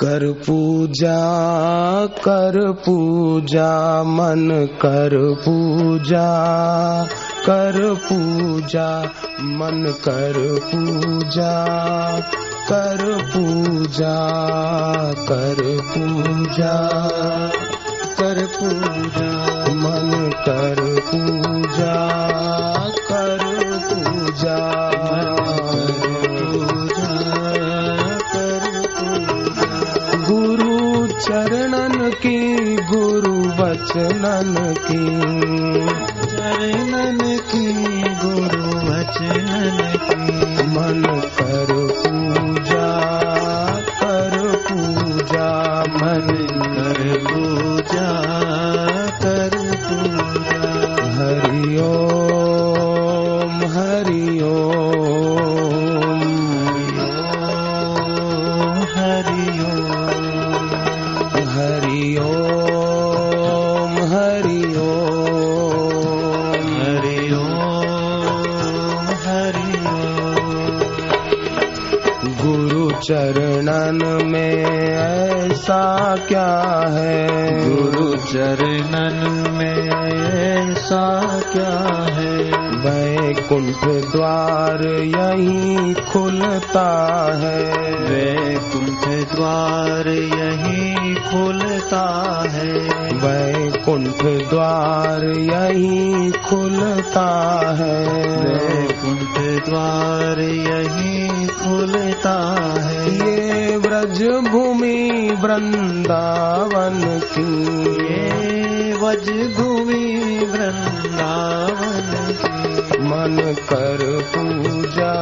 कर पूजा कर पूजा, मन कर पूजा कर पूजा, मन कर पूजा कर पूजा कर पूजा कर पूजा, मन कर पूजा। वचनन की। चरणन की गुरु वचनन की। ऐसा क्या है? गुरु चरणन में ऐसा क्या है? वैकुंठ द्वार यही खुलता है। वैकुंठ द्वार यही खुलता है। वैकुंठ द्वार यही खुलता है। वैकुंठ द्वार यही खुलता है। ये व्रज भूमि वृंदावन की। ये वज भूमि वृंदावन की। मन कर पूजा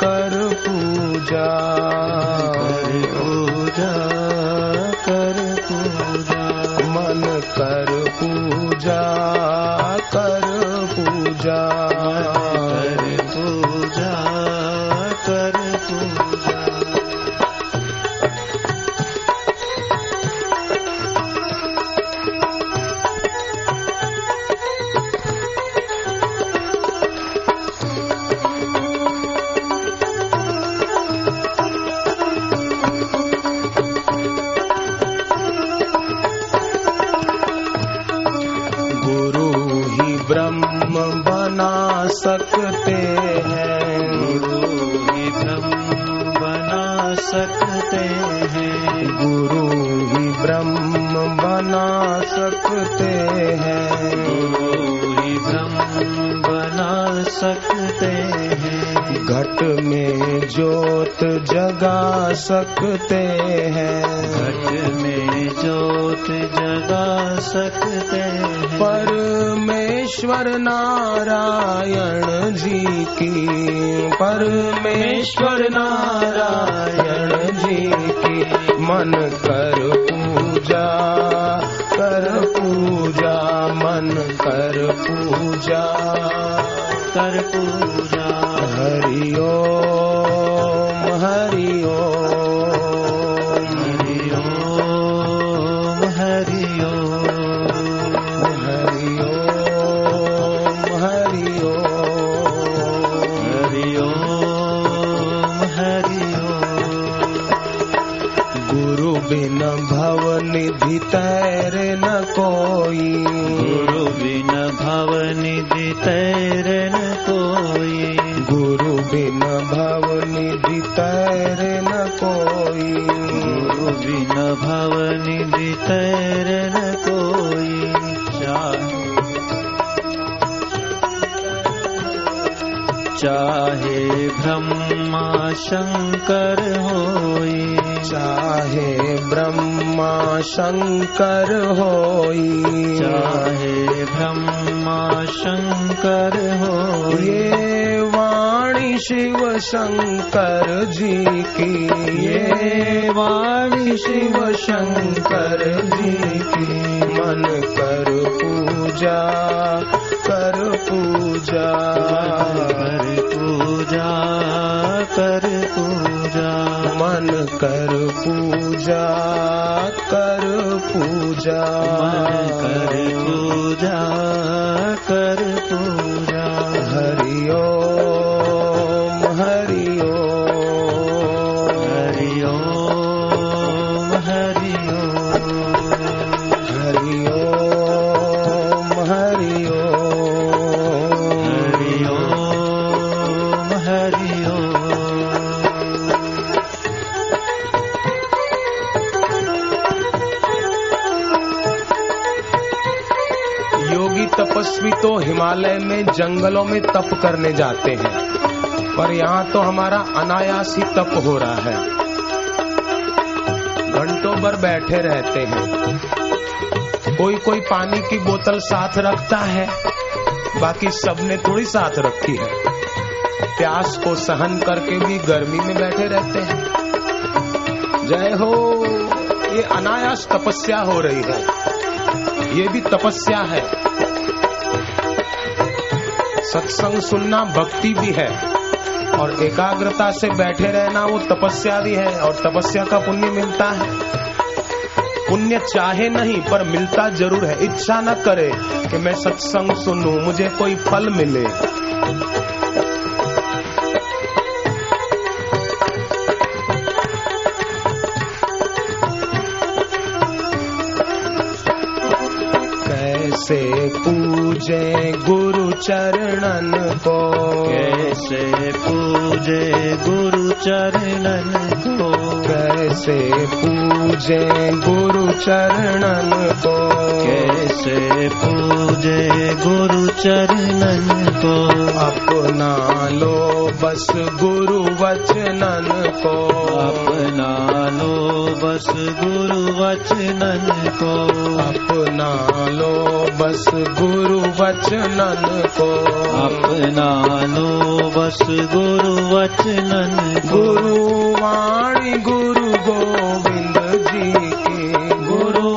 कर पूजा। कर पूजा कर सकते हैं। गुरु ही ब्रह्म बना सकते हैं। गुरु ही ब्रह्म बना सकते हैं। घट में ज्योत जगा सकते हैं। घट में ज्योत जगा सकते हैं। परमेश्वर नारायण जी की परमेश्वर नारायण जी की मन कर पूजा। पूजा मन कर पूजा। कर पूजा। हरिओ ओम। बिन भव निधि तैरे न कोई। गुरु बिन भव निधि तैरन कोई। गुरु बिन भव निधि तैरे न कोई। गुरु बिन भव निधि तैरन कोई। चाहे चाहे ब्रह्मा शंकर होई चाहे ब्रह्मा शंकर होई। चाहे ब्रह्मा शंकर हो ये वाणी शिव शंकर जी की। ये वाणी शिव शंकर जी की। मन कर पूजा कर पूजा। फल कर पूजा कर पूजा। कर पूजा कर पूजा। हरिओम हरिओम हरिओम हरिओम हरिओम हरिओम तो हिमालय में जंगलों में तप करने जाते हैं। पर यहाँ तो हमारा अनायास ही तप हो रहा है। घंटों भर बैठे रहते हैं। कोई कोई पानी की बोतल साथ रखता है। बाकी सबने थोड़ी साथ रखी है। प्यास को सहन करके भी गर्मी में बैठे रहते हैं। जय हो, ये अनायास तपस्या हो रही है। ये भी तपस्या है। सत्संग सुनना भक्ति भी है। और एकाग्रता से बैठे रहना वो तपस्या भी है, और तपस्या का पुण्य मिलता है। पुण्य चाहे नहीं, पर मिलता ज़रूर है। इच्छा न करे कि मैं सत्संग सुनूं, मुझे कोई फल मिले। कैसे पूजे गुरु चरणन को। कैसे पूजे गुरु चरणन को? कैसे पूजे गुरु चरणन को? कैसे पूजे गुरु चरणन को? अपना लो बस गुरु वचनन को। अपना लो बस गुरु वचनन को। अपना लो बस गुरु वचनन को। अपना लो बस गुरु वचनन गुरु वाणी गुरु गोविंद जी की। गुरु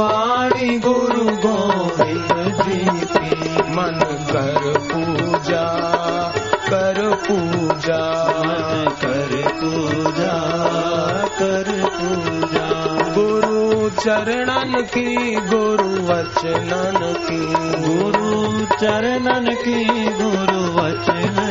वाणी गुरु गोविंद जी की। मन कर पूजा कर पूजा। मन कर पूजा कर पूजा। गुरु चरणन की गुरु वचनन की। गुरु चरणन की गुरु वचनन